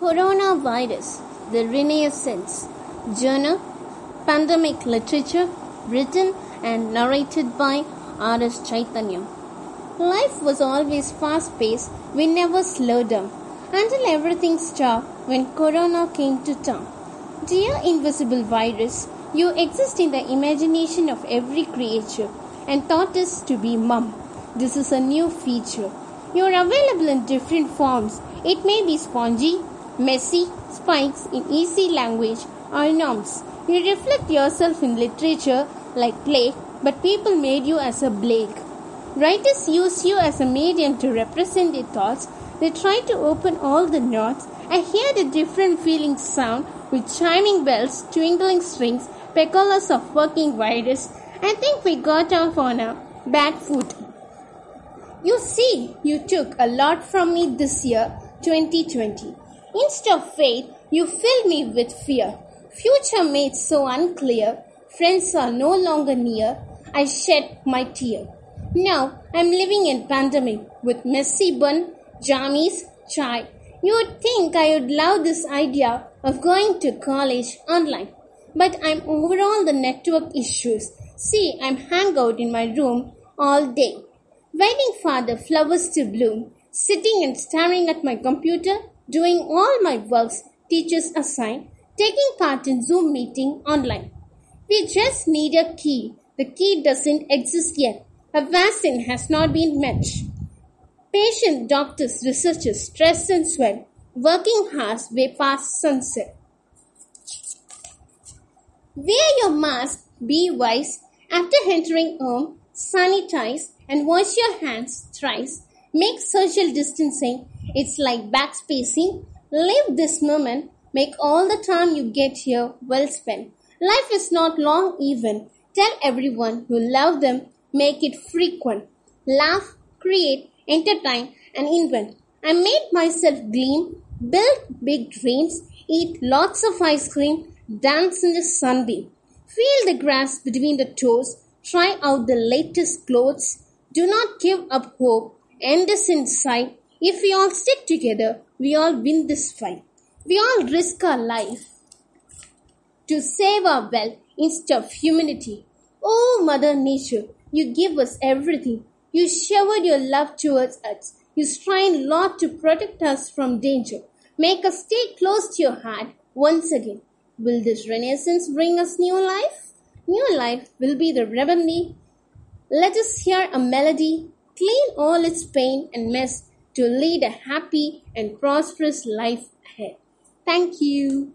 Coronavirus, the Renaissance. Journal, Pandemic Literature, written and narrated by R.S. Chaitanya. Life was always fast paced, we never slowed down, until everything stopped when Corona came to town. Dear invisible virus, you exist in the imagination of every creature and taught us to be mum. This is a new feature. You are available in different forms. It may be spongy, messy, spikes in easy language or norms. You reflect yourself in literature like Blake, but people made you as a Blake. Writers use you as a medium to represent their thoughts. They try to open all the knots. I hear the different feelings sound with chiming bells, twinkling strings, pecolas of working virus. I think we got off on a bad foot. You see, you took a lot from me this year, 2020. Instead of faith, you fill me with fear. Future made so unclear. Friends are no longer near. I shed my tear. Now I'm living in pandemic with messy bun, jammies, chai. You would think I would love this idea of going to college online. But I'm over all the network issues. See, I'm hang out in my room all day, waiting for the flowers to bloom, sitting and staring at my computer doing all my works teachers assign, taking part in Zoom meeting online. We just need a key. The key doesn't exist yet. A vaccine has not been matched. Patient, doctors, researchers, stress and sweat, working hours way past sunset. Wear your mask, be wise. After entering home, sanitize and wash your hands thrice. Make social distancing it's like backspacing. Live this moment. Make all the time you get here well spent. Life is not long even. Tell everyone you love them. Make it frequent. Laugh, create, entertain, and invent. I made myself gleam, build big dreams, eat lots of ice cream, dance in the sunbeam. Feel the grass between the toes. Try out the latest clothes. Do not give up hope. End is in sight. If we all stick together, we all win this fight. We all risk our life to save our wealth instead of humanity. Oh, Mother Nature, you give us everything. You showered your love towards us. You strive Lord to protect us from danger. Make us stay close to your heart once again. Will this renaissance bring us new life? New life will be the remedy. Let us hear a melody, clean all its pain and mess to lead a happy and prosperous life ahead. Thank you.